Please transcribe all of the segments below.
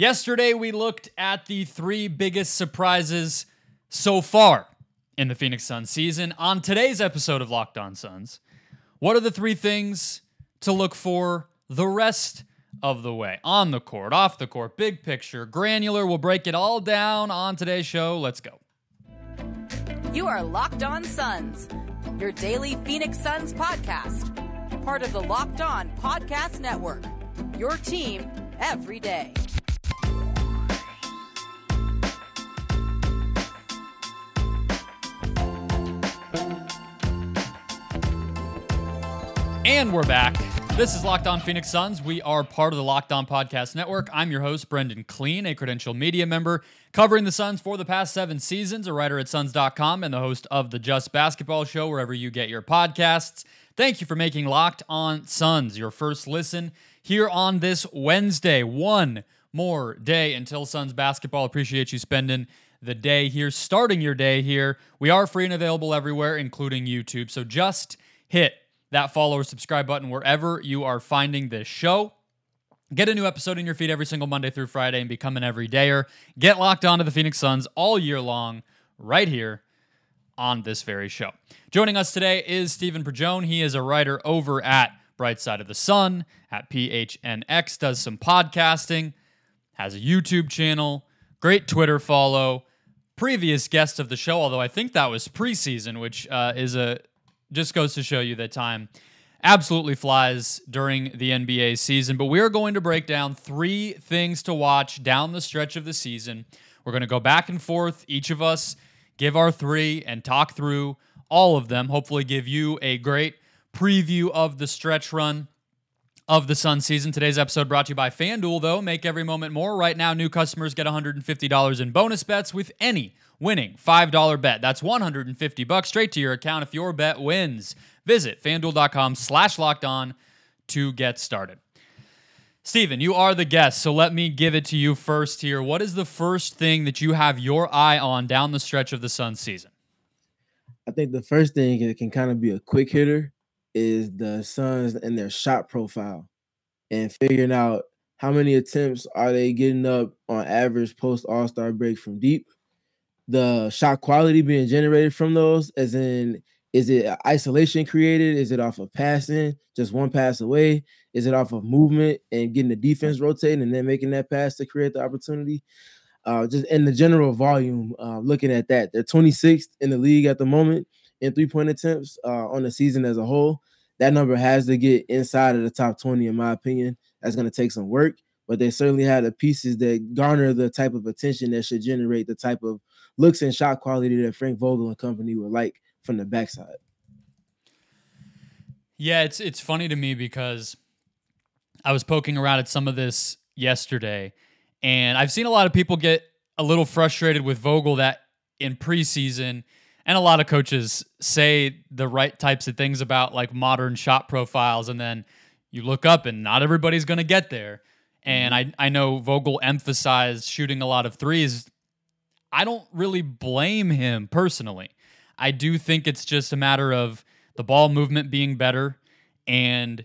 Yesterday, we looked at the three biggest surprises so far in the Phoenix Suns season. On today's episode of Locked On Suns, what are the three things to look for the rest of the way? On the court, off the court, big picture, granular. We'll break it all down on today's show. Let's go. You are Locked On Suns, your daily Phoenix Suns podcast, part of the Locked On Podcast Network. Your team every day. And we're back. This is Locked On Phoenix Suns. We are part of the Locked On Podcast Network. I'm your host, Brendon Kleen, a credential media member covering the Suns for the past seven seasons, a writer at Suns.com, and the host of the Just Basketball Show, wherever you get your podcasts. Thank you for making Locked On Suns your first listen here on this Wednesday. One more day until Suns basketball. Appreciate you spending the day here, starting your day here. We are free and available everywhere, including YouTube. So just hit that follow or subscribe button wherever you are finding this show. Get a new episode in your feed every single Monday through Friday and become an everydayer. Get locked onto the Phoenix Suns all year long, right here on this very show. Joining us today is Stephen Pridgeon. He is a writer over at Bright Side of the Sun at PHNX, does some podcasting, has a YouTube channel, great Twitter follow. Previous guest of the show, although I think that was preseason, which uh, is a just goes to show you that time absolutely flies during the NBA season. But we are going to break down three things to watch down the stretch of the season. We're going to go back and forth, each of us give our three and talk through all of them. Hopefully, give you a great preview of the stretch run of the Sun season. Today's episode brought to you by FanDuel, though. Make every moment more. Right now, new customers get $150 in bonus bets with any winning $5 bet. That's 150 bucks straight to your account if your bet wins. Visit fanduel.com slash locked on to get started. Steven, you are the guest, so let me give it to you first here. What is the first thing that you have your eye on down the stretch of the Sun season? I think the first thing it can kind of be a quick hitter is the Suns and their shot profile and figuring out how many attempts are they getting up on average post All Star break from deep. The shot quality being generated from those, as in, is it isolation created? Is it off of passing, just one pass away? Is it off of movement and getting the defense rotating and then making that pass to create the opportunity? Uh, just in the general volume, uh, looking at that, they're 26th in the league at the moment in three point attempts uh, on the season as a whole. That number has to get inside of the top 20, in my opinion. That's going to take some work, but they certainly have the pieces that garner the type of attention that should generate the type of looks and shot quality that Frank Vogel and company would like from the backside. Yeah, it's it's funny to me because I was poking around at some of this yesterday, and I've seen a lot of people get a little frustrated with Vogel that in preseason and a lot of coaches say the right types of things about like modern shot profiles and then you look up and not everybody's going to get there and mm-hmm. I, I know vogel emphasized shooting a lot of threes i don't really blame him personally i do think it's just a matter of the ball movement being better and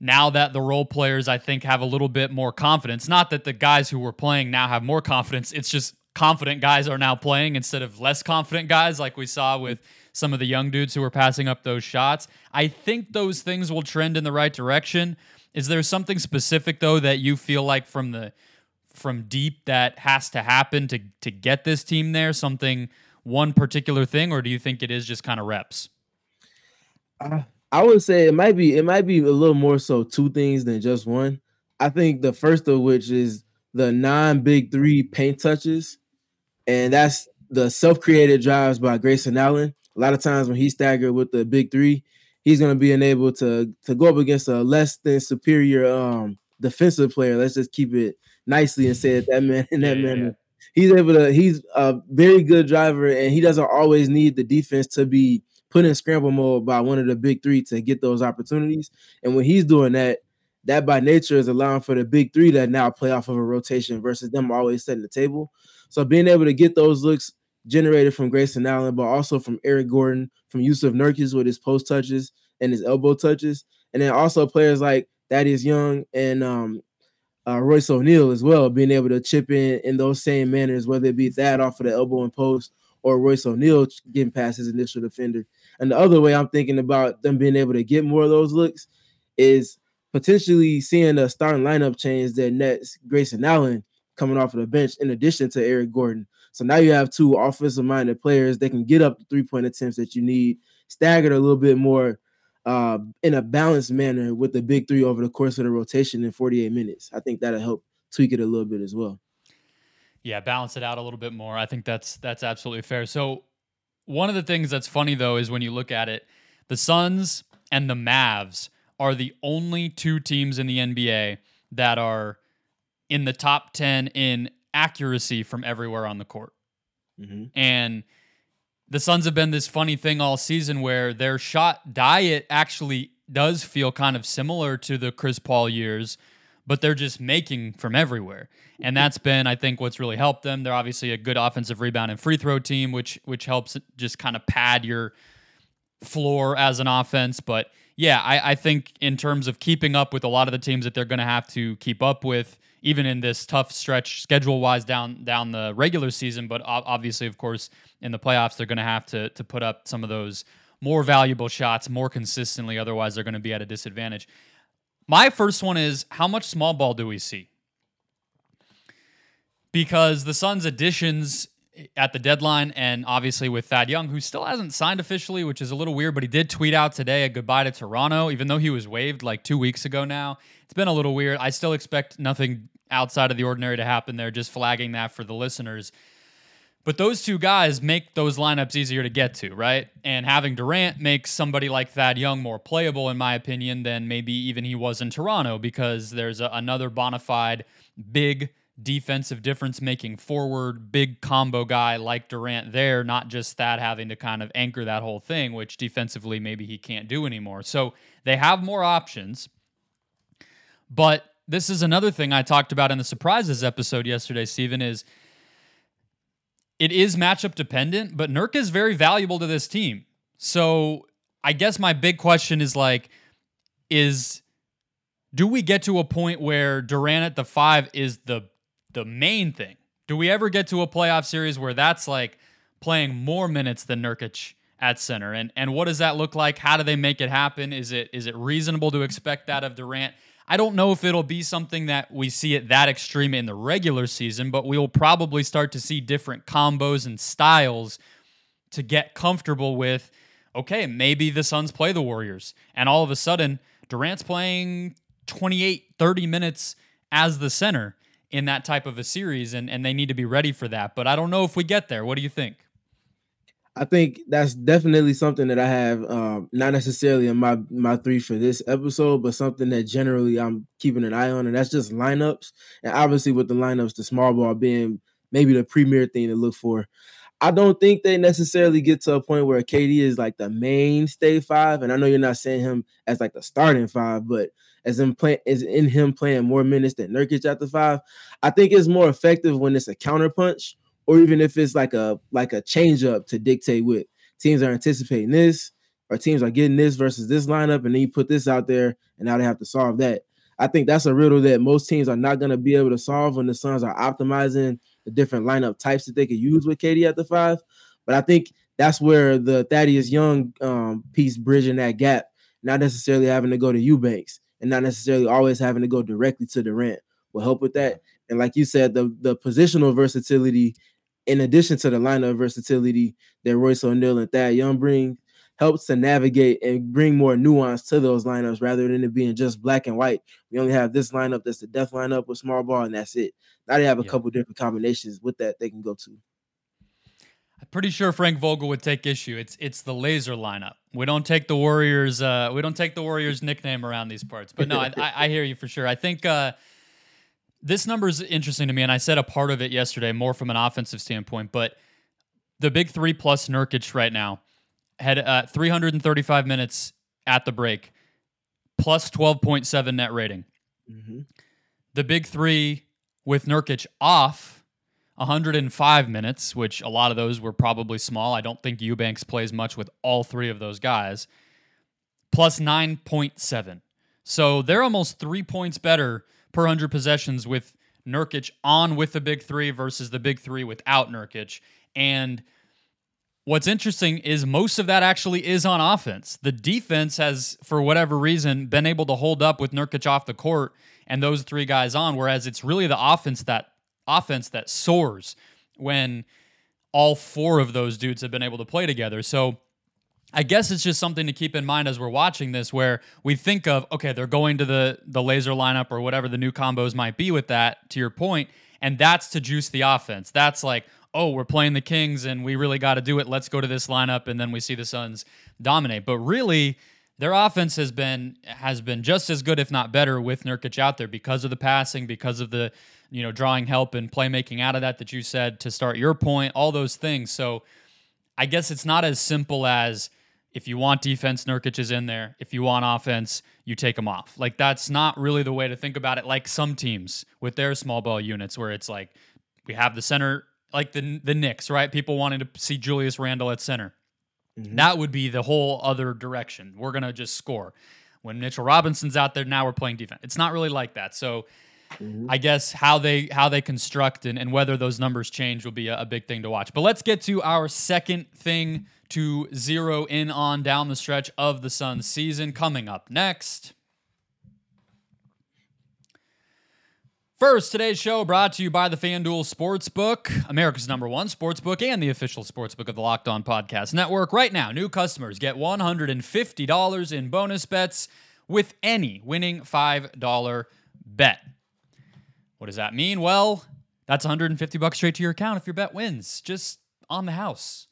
now that the role players i think have a little bit more confidence not that the guys who were playing now have more confidence it's just confident guys are now playing instead of less confident guys, like we saw with some of the young dudes who were passing up those shots. I think those things will trend in the right direction. Is there something specific though that you feel like from the from deep that has to happen to to get this team there? Something one particular thing, or do you think it is just kind of reps? I would say it might be it might be a little more so two things than just one. I think the first of which is the non-big three paint touches and that's the self-created drives by Grayson Allen. A lot of times when he's staggered with the big three, he's going to be able to to go up against a less than superior um, defensive player. Let's just keep it nicely and said that man in that yeah, manner. Yeah. He's able to. He's a very good driver, and he doesn't always need the defense to be put in scramble mode by one of the big three to get those opportunities. And when he's doing that, that by nature is allowing for the big three to now play off of a rotation versus them always setting the table. So being able to get those looks generated from Grayson Allen, but also from Eric Gordon, from Jusuf Nurkic with his post touches and his elbow touches, and then also players like Thaddeus Young and um, uh, Royce O'Neale as well, being able to chip in in those same manners, whether it be that off of the elbow and post or Royce O'Neale getting past his initial defender. And the other way I'm thinking about them being able to get more of those looks is potentially seeing a starting lineup change that nets Grayson Allen coming off of the bench in addition to Eric Gordon. So now you have two offensive minded players that can get up the three point attempts that you need, staggered a little bit more uh, in a balanced manner with the big three over the course of the rotation in 48 minutes. I think that'll help tweak it a little bit as well. Yeah, balance it out a little bit more. I think that's that's absolutely fair. So one of the things that's funny though is when you look at it, the Suns and the Mavs are the only two teams in the NBA that are in the top 10 in accuracy from everywhere on the court. Mm-hmm. And the Suns have been this funny thing all season where their shot diet actually does feel kind of similar to the Chris Paul years, but they're just making from everywhere. And that's been, I think, what's really helped them. They're obviously a good offensive rebound and free throw team, which which helps just kind of pad your floor as an offense. But yeah, I, I think in terms of keeping up with a lot of the teams that they're going to have to keep up with, even in this tough stretch schedule wise down down the regular season, but obviously, of course, in the playoffs, they're going to have to to put up some of those more valuable shots more consistently. Otherwise, they're going to be at a disadvantage. My first one is how much small ball do we see? Because the Suns' additions at the deadline, and obviously with Thad Young, who still hasn't signed officially, which is a little weird, but he did tweet out today a goodbye to Toronto, even though he was waived like two weeks ago now. It's been a little weird. I still expect nothing outside of the ordinary to happen there, just flagging that for the listeners. But those two guys make those lineups easier to get to, right? And having Durant makes somebody like Thad Young more playable, in my opinion, than maybe even he was in Toronto, because there's a, another bona fide big defensive difference making forward, big combo guy like Durant there, not just that having to kind of anchor that whole thing, which defensively maybe he can't do anymore. So they have more options. But this is another thing I talked about in the surprises episode yesterday, Stephen, is it is matchup dependent, but Nurk is very valuable to this team. So I guess my big question is like, is do we get to a point where Durant at the five is the the main thing. Do we ever get to a playoff series where that's like playing more minutes than Nurkic at center? And and what does that look like? How do they make it happen? Is it is it reasonable to expect that of Durant? I don't know if it'll be something that we see it that extreme in the regular season, but we will probably start to see different combos and styles to get comfortable with. Okay, maybe the Suns play the Warriors, and all of a sudden Durant's playing 28, 30 minutes as the center in that type of a series, and, and they need to be ready for that. But I don't know if we get there. What do you think? I think that's definitely something that I have, um, not necessarily in my my three for this episode, but something that generally I'm keeping an eye on, and that's just lineups. And obviously, with the lineups, the small ball being maybe the premier thing to look for. I don't think they necessarily get to a point where KD is like the mainstay five, and I know you're not saying him as like the starting five, but as in play is in him playing more minutes than Nurkic at the five. I think it's more effective when it's a counter punch, or even if it's like a like a change up to dictate what teams are anticipating this, or teams are getting this versus this lineup, and then you put this out there, and now they have to solve that. I think that's a riddle that most teams are not going to be able to solve when the Suns are optimizing the different lineup types that they could use with KD at the five. But I think that's where the Thaddeus Young um, piece bridging that gap, not necessarily having to go to Eubanks and not necessarily always having to go directly to Durant will help with that. And like you said, the the positional versatility, in addition to the lineup versatility that Royce O'Neale and Thad Young bring, helps to navigate and bring more nuance to those lineups rather than it being just black and white. We only have this lineup that's the death lineup with small ball, and that's it. Now they have a yeah. couple different combinations with that they can go to. I'm pretty sure Frank Vogel would take issue. It's it's the laser lineup. We don't take the Warriors. Uh, we don't take the Warriors nickname around these parts. But no, I, I, hear you for sure. I think uh, this number is interesting to me, and I said a part of it yesterday, more from an offensive standpoint. But the big three plus Nurkic right now had uh, 335 minutes at the break, plus 12.7 net rating. Mm-hmm. The big three with Nurkic off 105 minutes, which a lot of those were probably small. I don't think Eubanks plays much with all three of those guys, plus 9.7. So they're almost three points better per 100 possessions with Nurkic on with the big three versus the big three without Nurkic. And what's interesting is most of that actually is on offense. The defense has, for whatever reason, been able to hold up with Nurkic off the court and those three guys on, whereas it's really the offense that offense that soars when all four of those dudes have been able to play together. So I guess it's just something to keep in mind as we're watching this, where we think of okay, they're going to the the laser lineup or whatever the new combos might be with that. To your point, and that's to juice the offense. That's like, oh, we're playing the Kings and we really got to do it. Let's go to this lineup, and then we see the Suns dominate. But really, their offense has been has been just as good, if not better, with Nurkic out there because of the passing, because of the you know drawing help and playmaking out of that that you said to start your point, all those things. So I guess it's not as simple as if you want defense, Nurkic is in there. If you want offense, you take him off. Like that's not really the way to think about it. Like some teams with their small ball units, where it's like we have the center, like the the Knicks, right? People wanting to see Julius Randle at center. Mm-hmm. That would be the whole other direction. We're gonna just score. When Mitchell Robinson's out there, now we're playing defense. It's not really like that. So Mm-hmm. I guess how they how they construct and, and whether those numbers change will be a, a, big thing to watch. But let's get to our second thing to zero in on down the stretch of the Suns season coming up next. First, today's show brought to you by the FanDuel Sportsbook, America's number one sportsbook and the official sportsbook of the Locked On Podcast Network. Right now, new customers get $150 in bonus bets with any winning $5 bet. What does that mean? Well, that's 150 bucks straight to your account if your bet wins, just on the house.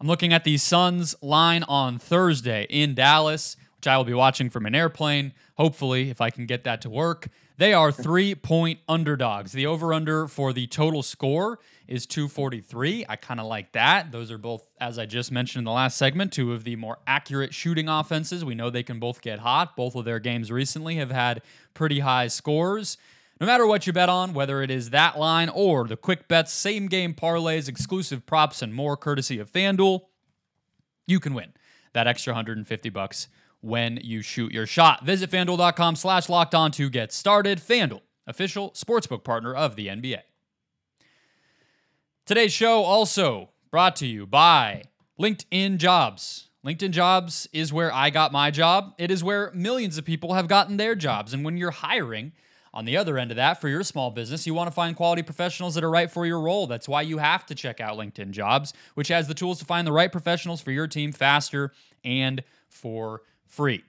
I'm looking at the Suns line on Thursday in Dallas, which I will be watching from an airplane. Hopefully, if I can get that to work. They are three point underdogs. The over under for the total score is 243. I kind of like that. Those are both, as I just mentioned in the last segment, two of the more accurate shooting offenses. We know they can both get hot. Both of their games recently have had pretty high scores. No matter what you bet on, whether it is that line or the quick bets, same game parlays, exclusive props, and more courtesy of FanDuel, you can win that extra 150 bucks when you shoot your shot. Visit fanduel.com slash locked on to get started. FanDuel, official sportsbook partner of the NBA. Today's show also brought to you by LinkedIn Jobs. LinkedIn Jobs is where I got my job. It is where millions of people have gotten their jobs. And when you're hiring, on the other end of that, for your small business, you want to find quality professionals that are right for your role. That's why you have to check out LinkedIn Jobs, which has the tools to find the right professionals for your team faster and for free.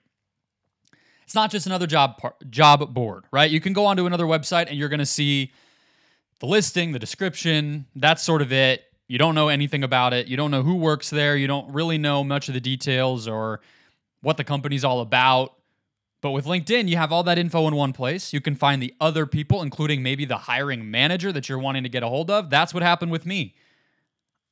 It's not just another job par- job board, right? You can go onto another website and you're going to see the listing, the description, that's sort of it. You don't know anything about it. You don't know who works there. You don't really know much of the details or what the company's all about. But with LinkedIn, you have all that info in one place. You can find the other people, including maybe the hiring manager that you're wanting to get a hold of. That's what happened with me.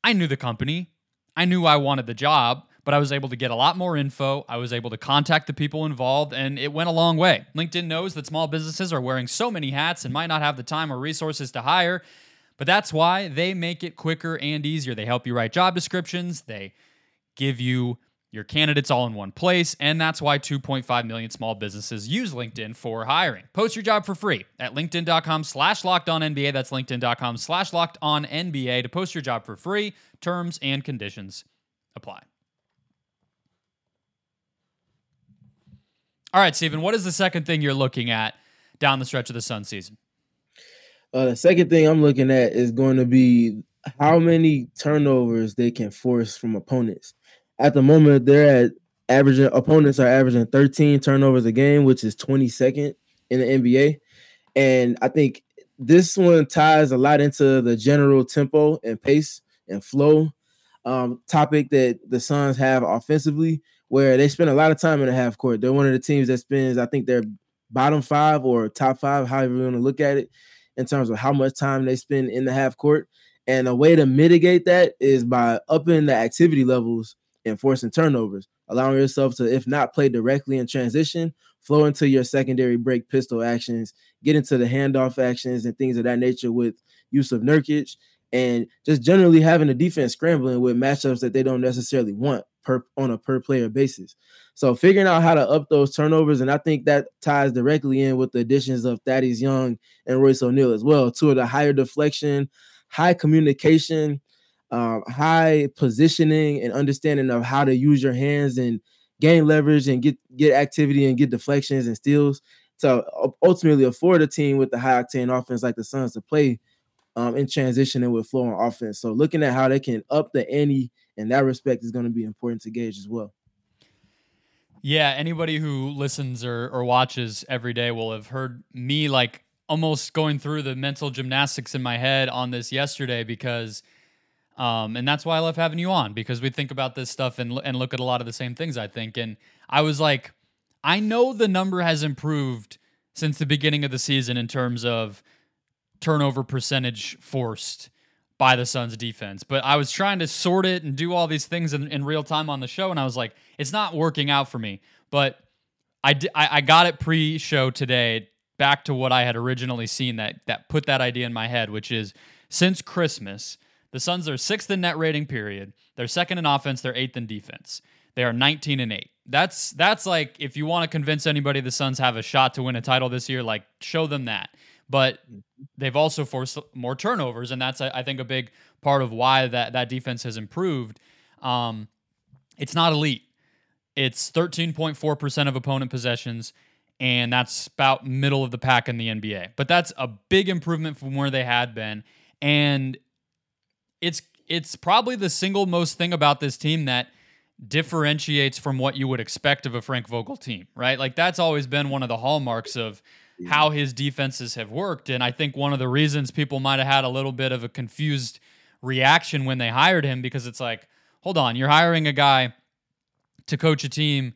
I knew the company, I knew I wanted the job, but I was able to get a lot more info. I was able to contact the people involved, and it went a long way. LinkedIn knows that small businesses are wearing so many hats and might not have the time or resources to hire, but that's why they make it quicker and easier. They help you write job descriptions, they give you your candidates all in one place, and that's why 2.5 million small businesses use LinkedIn for hiring. Post your job for free at linkedin.com slash locked on NBA. That's linkedin.com slash locked on NBA to post your job for free. Terms and conditions apply. All right, Stephen, what is the second thing you're looking at down the stretch of the Sun season? Uh, the second thing I'm looking at is going to be how many turnovers they can force from opponents at the moment they're at averaging opponents are averaging 13 turnovers a game, which is 22nd in the NBA. And I think this one ties a lot into the general tempo and pace and flow um, topic that the Suns have offensively, where they spend a lot of time in the half court. They're one of the teams that spends, I think they're bottom five or top five, however you want to look at it, in terms of how much time they spend in the half court. And a way to mitigate that is by upping the activity levels and forcing turnovers, allowing yourself to, if not play directly in transition, flow into your secondary break pistol actions, get into the handoff actions and things of that nature with Jusuf Nurkic, and just generally having the defense scrambling with matchups that they don't necessarily want per on a per player basis. So figuring out how to up those turnovers, and I think that ties directly in with the additions of Thaddeus Young and Royce O'Neale as well. Two of the higher deflection, high communication, um, high positioning, and understanding of how to use your hands and gain leverage and get get activity and get deflections and steals to ultimately afford a team with the high octane offense like the Suns to play um, in transition and with flow on offense. So looking at how they can up the ante in that respect is going to be important to gauge as well. Yeah, anybody who listens or, or watches every day will have heard me like almost going through the mental gymnastics in my head on this yesterday because um, and that's why I love having you on because we think about this stuff and and look at a lot of the same things I think and I was like I know the number has improved since the beginning of the season in terms of turnover percentage forced by the Suns defense. But I was trying to sort it and do all these things in, in real time on the show, and I was like, it's not working out for me. But I, I, I got it pre-show today back to what I had originally seen that that put that idea in my head, which is since Christmas, the Suns are sixth in net rating period. They're second in offense. They're eighth in defense. They are 19 and 8. That's that's like if you want to convince anybody the Suns have a shot to win a title this year, like show them that but they've also forced more turnovers, and that's I think a big part of why that that defense has improved. Um, it's not elite. It's 13.4% of opponent possessions, and that's about middle of the pack in the NBA. But that's a big improvement from where they had been, and it's it's probably the single most thing about this team that differentiates from what you would expect of a Frank Vogel team, right? Like that's always been one of the hallmarks of how his defenses have worked. And I think one of the reasons people might have had a little bit of a confused reaction when they hired him because it's like, hold on, you're hiring a guy to coach a team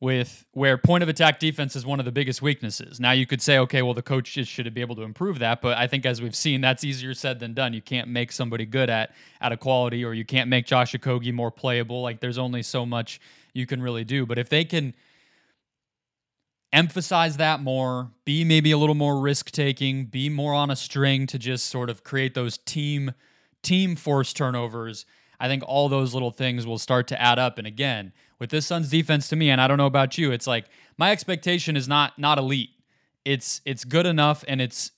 with where point of attack defense is one of the biggest weaknesses. Now you could say, okay, well the coach should be able to improve that, but I think as we've seen, that's easier said than done. You can't make somebody good at at a quality, or you can't make Josh Okogie more playable. Like there's only so much you can really do. But if they can emphasize that more, be maybe a little more risk taking, be more on a string to just sort of create those team team force turnovers. I think all those little things will start to add up. And again, with this Suns defense to me, and I don't know about you, it's like my expectation is not not elite. It's it's good enough and it's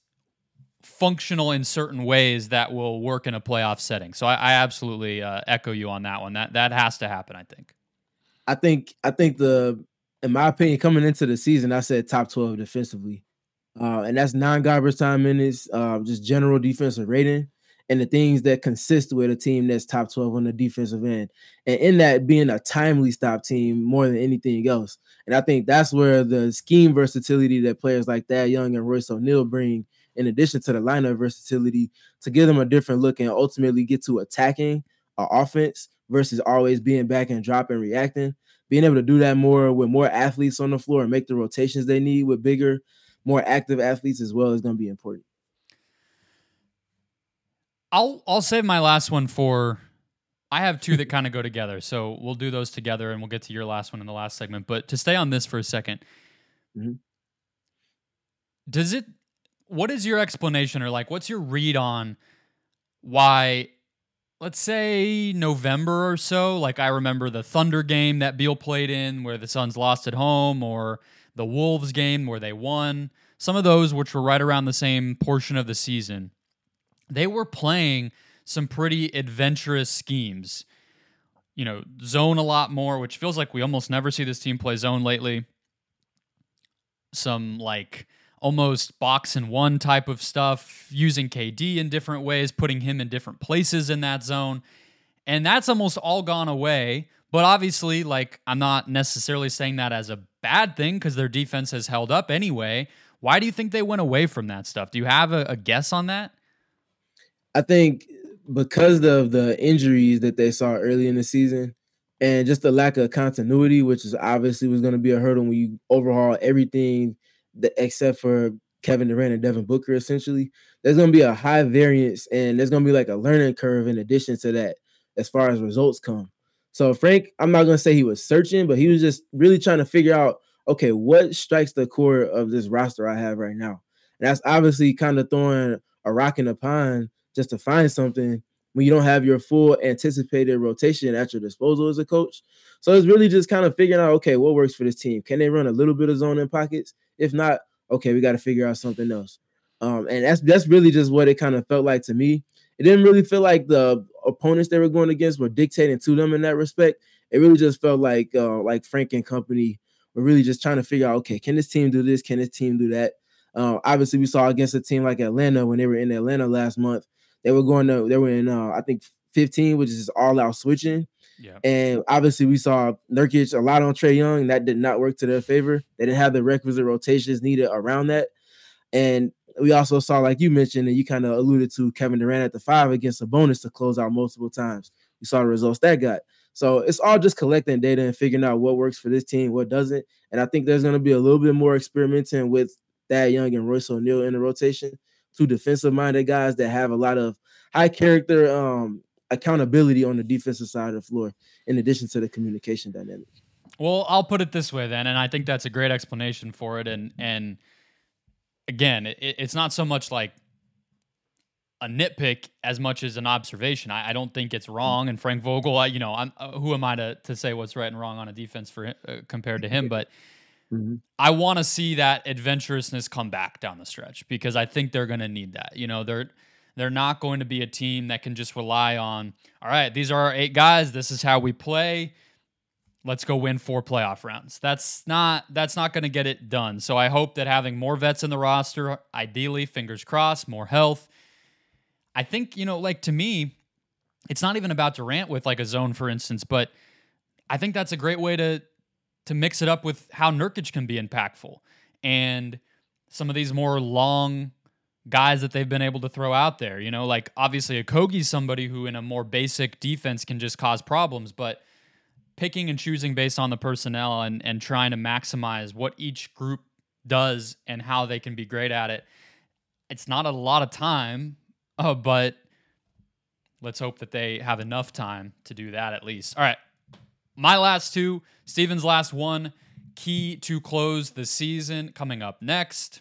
functional in certain ways that will work in a playoff setting. So I, I absolutely uh, echo you on that one. That that has to happen. I think. I think I think the in my opinion, coming into the season, I said top 12 defensively. Uh, and that's non garbage time minutes, uh, just general defensive rating, and the things that consist with a team that's top 12 on the defensive end. And in that being a timely stop team more than anything else. And I think that's where the scheme versatility that players like Thad Young and Royce O'Neale bring, in addition to the lineup versatility, to give them a different look and ultimately get to attacking our offense versus always being back and dropping, reacting being able to do that more with more athletes on the floor and make the rotations they need with bigger, more active athletes as well is going to be important. I'll I'll save my last one for I have two that kind of go together. So we'll do those together and we'll get to your last one in the last segment. But to stay on this for a 2nd mm-hmm. does it what is your explanation or like what's your read on why let's say November or so. Like I remember the Thunder game that Beal played in where the Suns lost at home, or the Wolves game where they won. Some of those, which were right around the same portion of the season, they were playing some pretty adventurous schemes. You know, zone a lot more, which feels like we almost never see this team play zone lately. Some like almost box and one type of stuff, using KD in different ways, putting him in different places in that zone. And that's almost all gone away. But obviously, like, I'm not necessarily saying that as a bad thing because their defense has held up anyway. Why do you think they went away from that stuff? Do you have a, a guess on that? I think because of the injuries that they saw early in the season and just the lack of continuity, which is obviously was going to be a hurdle when you overhaul everything the, except for Kevin Durant and Devin Booker, essentially, there's going to be a high variance and there's going to be like a learning curve in addition to that as far as results come. So, Frank, I'm not going to say he was searching, but he was just really trying to figure out okay, what strikes the core of this roster I have right now? And that's obviously kind of throwing a rock in the pond just to find something when you don't have your full anticipated rotation at your disposal as a coach. So it's really just kind of figuring out, okay, what works for this team? Can they run a little bit of zone in pockets? If not, okay, we got to figure out something else. Um, and that's that's really just what it kind of felt like to me. It didn't really feel like the opponents they were going against were dictating to them in that respect. It really just felt like uh, like Frank and company were really just trying to figure out, okay, can this team do this? Can this team do that? Uh, obviously, we saw against a team like Atlanta when they were in Atlanta last month. They were going to they were in uh, I think 15, which is all out switching. Yeah. And obviously, we saw Nurkic a lot on Trae Young. That did not work to their favor. They didn't have the requisite rotations needed around that. And we also saw, like you mentioned, and you kind of alluded to Kevin Durant at the five against Sabonis to close out multiple times. You saw the results that got. So it's all just collecting data and figuring out what works for this team, what doesn't. And I think there's going to be a little bit more experimenting with Thad Young and Royce O'Neale in the rotation, two defensive minded guys that have a lot of high character um, accountability on the defensive side of the floor, in addition to the communication dynamic. Well, I'll put it this way then, and I think that's a great explanation for it. And and again, it, it's not so much like a nitpick as much as an observation. I, I don't think it's wrong. And Frank Vogel, I, you know, I'm uh, who am I to to say what's right and wrong on a defense for uh, compared to him? But mm-hmm. I want to see that adventurousness come back down the stretch because I think they're going to need that. You know, they're they're not going to be a team that can just rely on, all right, these are our eight guys. This is how we play. Let's go win four playoff rounds. That's not that's not going to get it done. So I hope that having more vets in the roster, ideally, fingers crossed, more health. I think, you know, like to me, it's not even about Durant with like a zone, for instance, but I think that's a great way to to mix it up with how Nurkic can be impactful and some of these more long guys that they've been able to throw out there. You know, like obviously Okogie's somebody who in a more basic defense can just cause problems, but picking and choosing based on the personnel and, and trying to maximize what each group does and how they can be great at it. It's not a lot of time, uh, but let's hope that they have enough time to do that at least. All right. My last two, Steven's last one, key to close the season coming up next.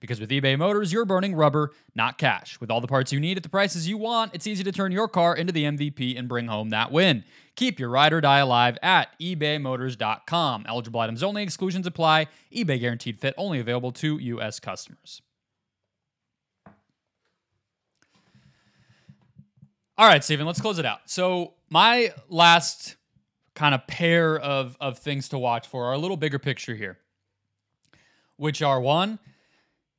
Because with eBay Motors, you're burning rubber, not cash. With all the parts you need at the prices you want, it's easy to turn your car into the MVP and bring home that win. Keep your ride or die alive at ebaymotors.com. Eligible items only, exclusions apply. eBay guaranteed fit only available to U.S. customers. All right, Steven, let's close it out. So, my last kind of pair of, of things to watch for are a little bigger picture here, which are one,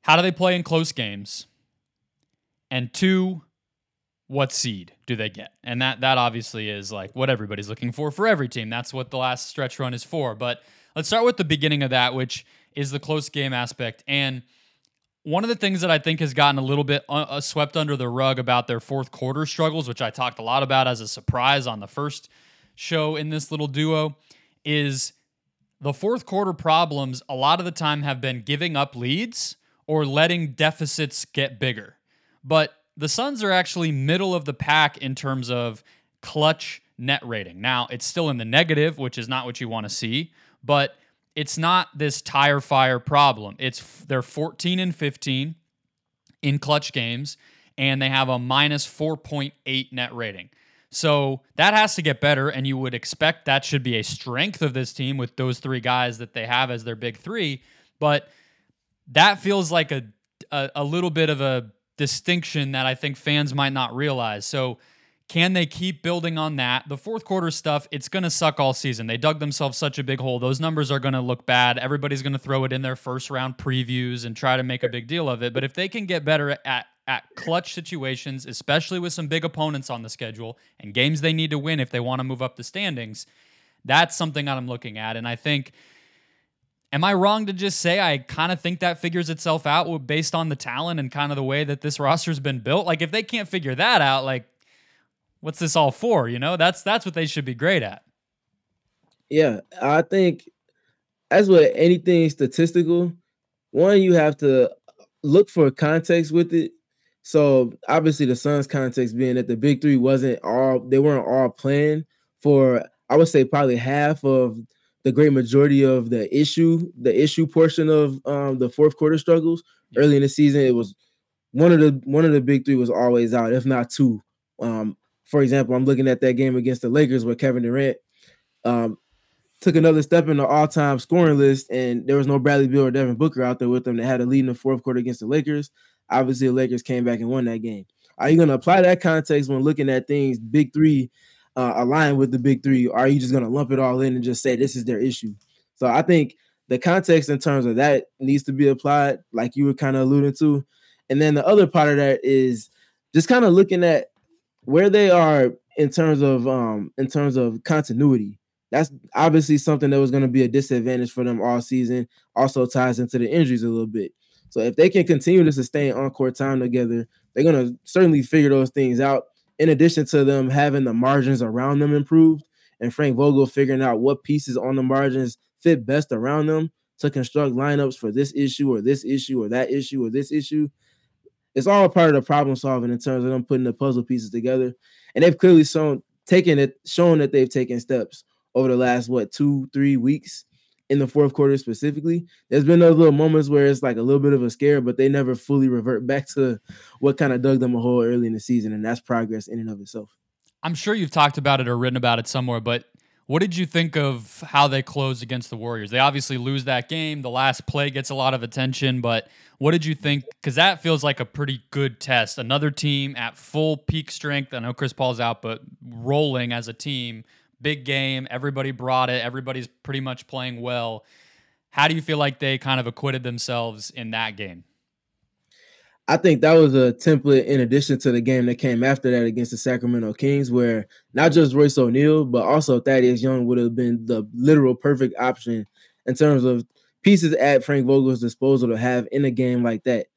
how do they play in close games? And two, what seed do they get? And that that obviously is like what everybody's looking for for every team. That's what the last stretch run is for. But let's start with the beginning of that, which is the close game aspect. And one of the things that I think has gotten a little bit uh, uh swept under the rug about their fourth quarter struggles, which I talked a lot about as a surprise on the first show in this little duo, is the fourth quarter problems a lot of the time have been giving up leads or letting deficits get bigger. But the Suns are actually middle of the pack in terms of clutch net rating. Now, it's still in the negative, which is not what you want to see, but it's not this tire fire problem. It's they're 14 and 15 in clutch games and they have a minus 4.8 net rating. So that has to get better, and you would expect that should be a strength of this team with those three guys that they have as their big three. But that feels like a, a, a little bit of a distinction that I think fans might not realize. So can they keep building on that? The fourth quarter stuff, it's going to suck all season. They dug themselves such a big hole. Those numbers are going to look bad. Everybody's going to throw it in their first round previews and try to make a big deal of it. But if they can get better at at clutch situations, especially with some big opponents on the schedule and games they need to win if they want to move up the standings, that's something that I'm looking at. And I think Am I wrong to just say I kind of think that figures itself out based on the talent and kind of the way that this roster's been built? Like if they can't figure that out, like what's this all for? You know, that's that's what they should be great at. Yeah, I think as with anything statistical, one you have to look for context with it. So obviously the Suns context being that the big three wasn't all they weren't all playing for I would say probably half of the great majority of the issue, the issue portion of um, the fourth quarter struggles early in the season. It was one of the one of the big three was always out, if not two. Um, for example, I'm looking at that game against the Lakers where Kevin Durant um, took another step in the all-time scoring list, and there was no Bradley Beal or Devin Booker out there with them. They had a lead in the fourth quarter against the Lakers. Obviously, the Lakers came back and won that game. Are you going to apply that context when looking at things big three uh, align with the big three? Or are you just going to lump it all in and just say this is their issue? So I think the context in terms of that needs to be applied, like you were kind of alluding to. And then the other part of that is just kind of looking at where they are in terms of um in terms of continuity. That's obviously something that was going to be a disadvantage for them all season. Also ties into the injuries a little bit. So if they can continue to sustain on-court time together, they're going to certainly figure those things out in addition to them having the margins around them improved and Frank Vogel figuring out what pieces on the margins fit best around them to construct lineups for this issue or this issue or that issue or this issue. It's all part of the problem solving in terms of them putting the puzzle pieces together. And they've clearly shown taken it, shown that they've taken steps over the last what two, three weeks in the fourth quarter specifically. There's been those little moments where it's like a little bit of a scare, but they never fully revert back to what kind of dug them a hole early in the season, and that's progress in and of itself. I'm sure you've talked about it or written about it somewhere, but what did you think of how they closed against the Warriors? They obviously lose that game. The last play gets a lot of attention, but what did you think? Because that feels like a pretty good test. Another team at full peak strength. I know Chris Paul's out, but rolling as a team big game. Everybody brought it. Everybody's pretty much playing well. How do you feel like they kind of acquitted themselves in that game? I think that was a template in addition to the game that came after that against the Sacramento Kings, where not just Royce O'Neale, but also Thaddeus Young would have been the literal perfect option in terms of pieces at Frank Vogel's disposal to have in a game like that.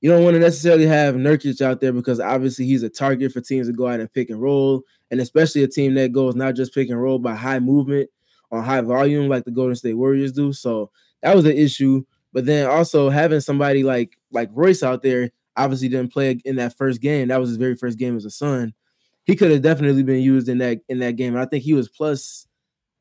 You don't want to necessarily have Nurkic out there because obviously he's a target for teams to go out and pick and roll, and especially a team that goes not just pick and roll by high movement or high volume like the Golden State Warriors do. So that was an issue. But then also having somebody like like Royce out there obviously didn't play in that first game. That was his very first game as a Sun. He could have definitely been used in that in that game. And I think he was plus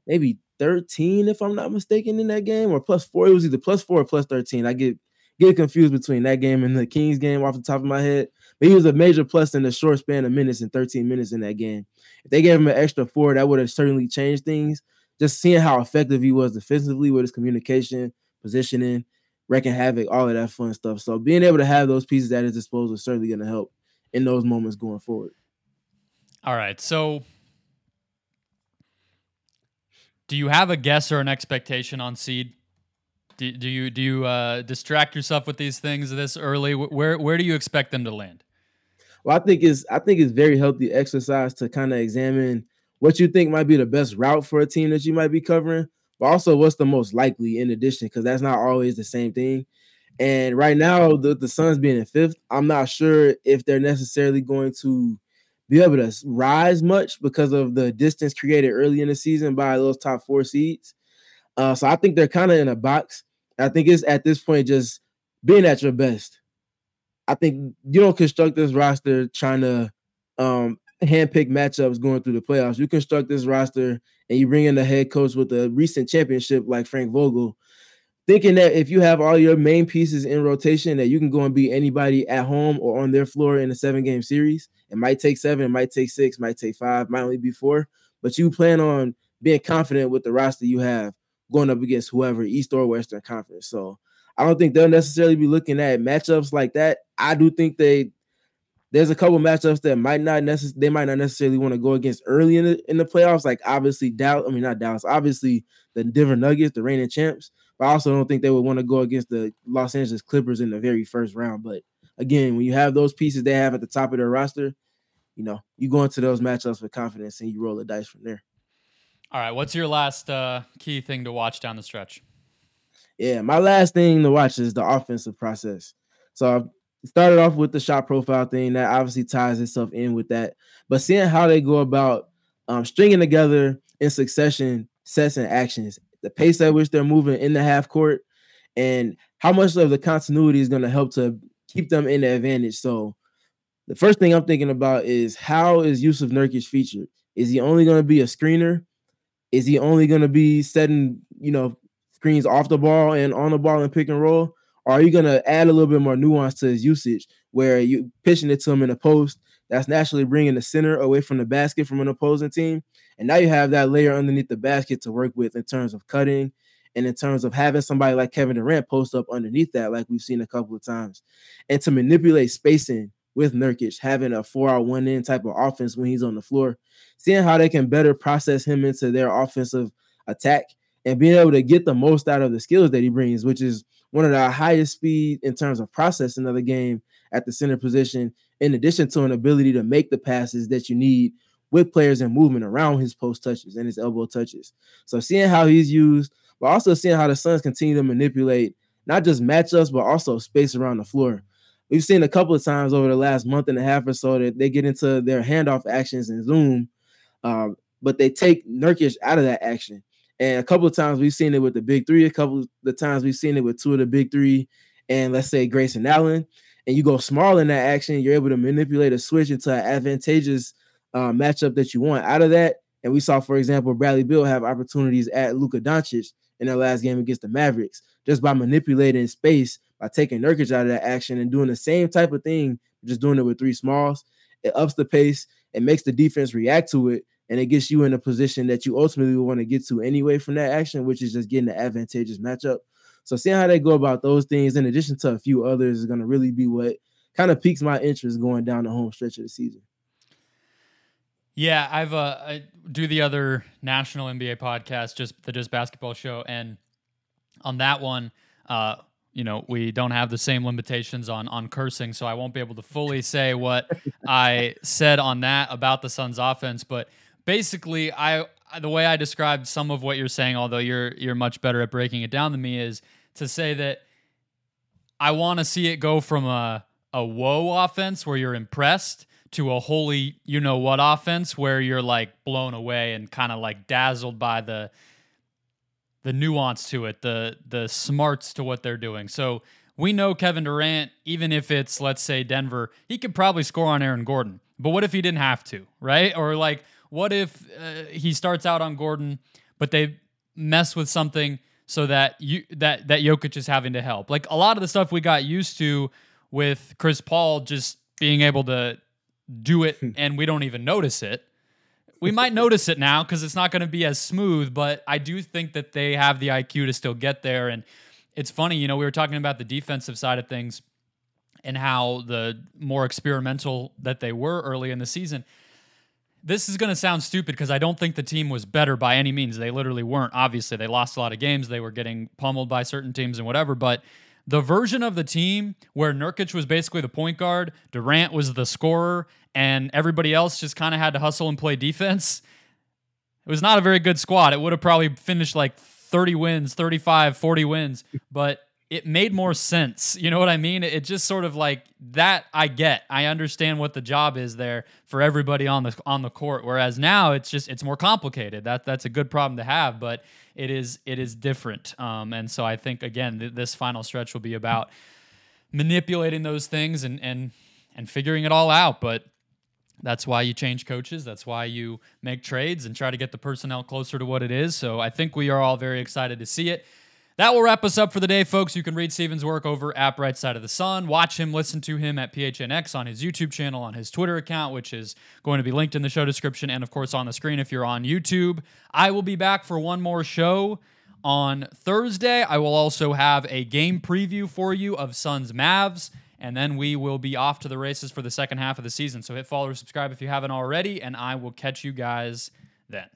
maybe 13, if I'm not mistaken, in that game, or plus four. It was either plus four or plus 13. I get get confused between that game and the Kings game off the top of my head. But he was a major plus in the short span of minutes and 13 minutes in that game. If they gave him an extra four, that would have certainly changed things. Just seeing how effective he was defensively with his communication, positioning, wrecking havoc, all of that fun stuff. So being able to have those pieces at his disposal is certainly going to help in those moments going forward. All right. So do you have a guess or an expectation on seed? Do, do you do you uh, distract yourself with these things this early? Where where do you expect them to land? Well, I think it's I think it's very healthy exercise to kind of examine what you think might be the best route for a team that you might be covering, but also what's the most likely in addition, because that's not always the same thing. And right now, the, the Suns being in fifth, I'm not sure if they're necessarily going to be able to rise much because of the distance created early in the season by those top four seeds. Uh, so I think they're kind of in a box. I think it's at this point just being at your best. I think you don't construct this roster trying to um, handpick matchups going through the playoffs. You construct this roster and you bring in the head coach with a recent championship like Frank Vogel, thinking that if you have all your main pieces in rotation, that you can go and beat anybody at home or on their floor in a seven game series. It might take seven, it might take six, might take five, might only be four, but you plan on being confident with the roster you have going up against whoever, East or Western Conference. So I don't think they'll necessarily be looking at matchups like that. I do think they there's a couple matchups that might not necessarily they might not necessarily want to go against early in the in the playoffs. Like obviously Dallas, I mean not Dallas, obviously the Denver Nuggets, the reigning champs. But I also don't think they would want to go against the Los Angeles Clippers in the very first round. But again, when you have those pieces they have at the top of their roster, you know, you go into those matchups with confidence and you roll the dice from there. All right, what's your last uh, key thing to watch down the stretch? Yeah, my last thing to watch is the offensive process. So I started off with the shot profile thing that obviously ties itself in with that, but seeing how they go about um, stringing together in succession sets and actions, the pace at which they're moving in the half court, and how much of the continuity is going to help to keep them in the advantage. So the first thing I'm thinking about is how is Jusuf Nurkic featured? Is he only going to be a screener? Is he only going to be setting, you know, screens off the ball and on the ball and pick and roll? Or are you going to add a little bit more nuance to his usage where you pitching it to him in a post that's naturally bringing the center away from the basket from an opposing team? And now you have that layer underneath the basket to work with in terms of cutting and in terms of having somebody like Kevin Durant post up underneath that, like we've seen a couple of times, and to manipulate spacing with Nurkic, having a four out one in type of offense when he's on the floor, seeing how they can better process him into their offensive attack and being able to get the most out of the skills that he brings, which is one of the highest speed in terms of processing of the game at the center position, in addition to an ability to make the passes that you need with players and movement around his post touches and his elbow touches. So seeing how he's used but also seeing how the Suns continue to manipulate not just matchups, but also space around the floor. We've seen a couple of times over the last month and a half or so that they get into their handoff actions in Zoom, um, but they take Nurkic out of that action. And a couple of times we've seen it with the big three. A couple of the times we've seen it with two of the big three, and let's say Grayson Allen. And you go small in that action, you're able to manipulate a switch into an advantageous uh, matchup that you want out of that. And we saw, for example, Bradley Beal have opportunities at Luka Doncic in their last game against the Mavericks just by manipulating space by taking Nurkic out of that action and doing the same type of thing, just doing it with three smalls. It ups the pace, it makes the defense react to it, and it gets you in a position that you ultimately want to get to anyway from that action, which is just getting the advantageous matchup. So seeing how they go about those things, in addition to a few others, is going to really be what kind of piques my interest going down the home stretch of the season. Yeah, I've uh, I do the other national NBA podcast, just the Just Basketball Show, and on that one, uh, you know, we don't have the same limitations on on cursing, so I won't be able to fully say what I said on that about the Suns' offense. But basically, I the way I described some of what you're saying, although you're you're much better at breaking it down than me, is to say that I want to see it go from a a whoa offense where you're impressed to a holy you know what offense where you're like blown away and kind of like dazzled by the the nuance to it, the the smarts to what they're doing. So we know Kevin Durant, even if it's let's say Denver, he could probably score on Aaron Gordon. But what if he didn't have to, right? Or like, what if uh, he starts out on Gordon, but they mess with something so that you that that Jokic is having to help? Like a lot of the stuff we got used to with Chris Paul just being able to do it and we don't even notice it. We might notice it now because it's not going to be as smooth, but I do think that they have the IQ to still get there. And it's funny, you know, we were talking about the defensive side of things and how the more experimental that they were early in the season. This is going to sound stupid because I don't think the team was better by any means. They literally weren't. Obviously, they lost a lot of games. They were getting pummeled by certain teams and whatever, but the version of the team where Nurkic was basically the point guard, Durant was the scorer, and everybody else just kind of had to hustle and play defense. It was not a very good squad. It would have probably finished like 30 wins, 35, 40 wins, but it made more sense. You know what I mean? It just sort of like that I get. I understand what the job is there for everybody on the on the court whereas now it's just it's more complicated. That that's a good problem to have, but it is it is different. Um, and so I think again th- this final stretch will be about manipulating those things and and and figuring it all out, but that's why you change coaches. That's why you make trades and try to get the personnel closer to what it is. So I think we are all very excited to see it. That will wrap us up for the day, folks. You can read Stephen's work over at Bright Side of the Sun. Watch him, listen to him at PHNX on his YouTube channel, on his Twitter account, which is going to be linked in the show description, and of course on the screen if you're on YouTube. I will be back for one more show on Thursday. I will also have a game preview for you of Suns Mavs, and then we will be off to the races for the second half of the season. So hit follow or subscribe if you haven't already, and I will catch you guys then.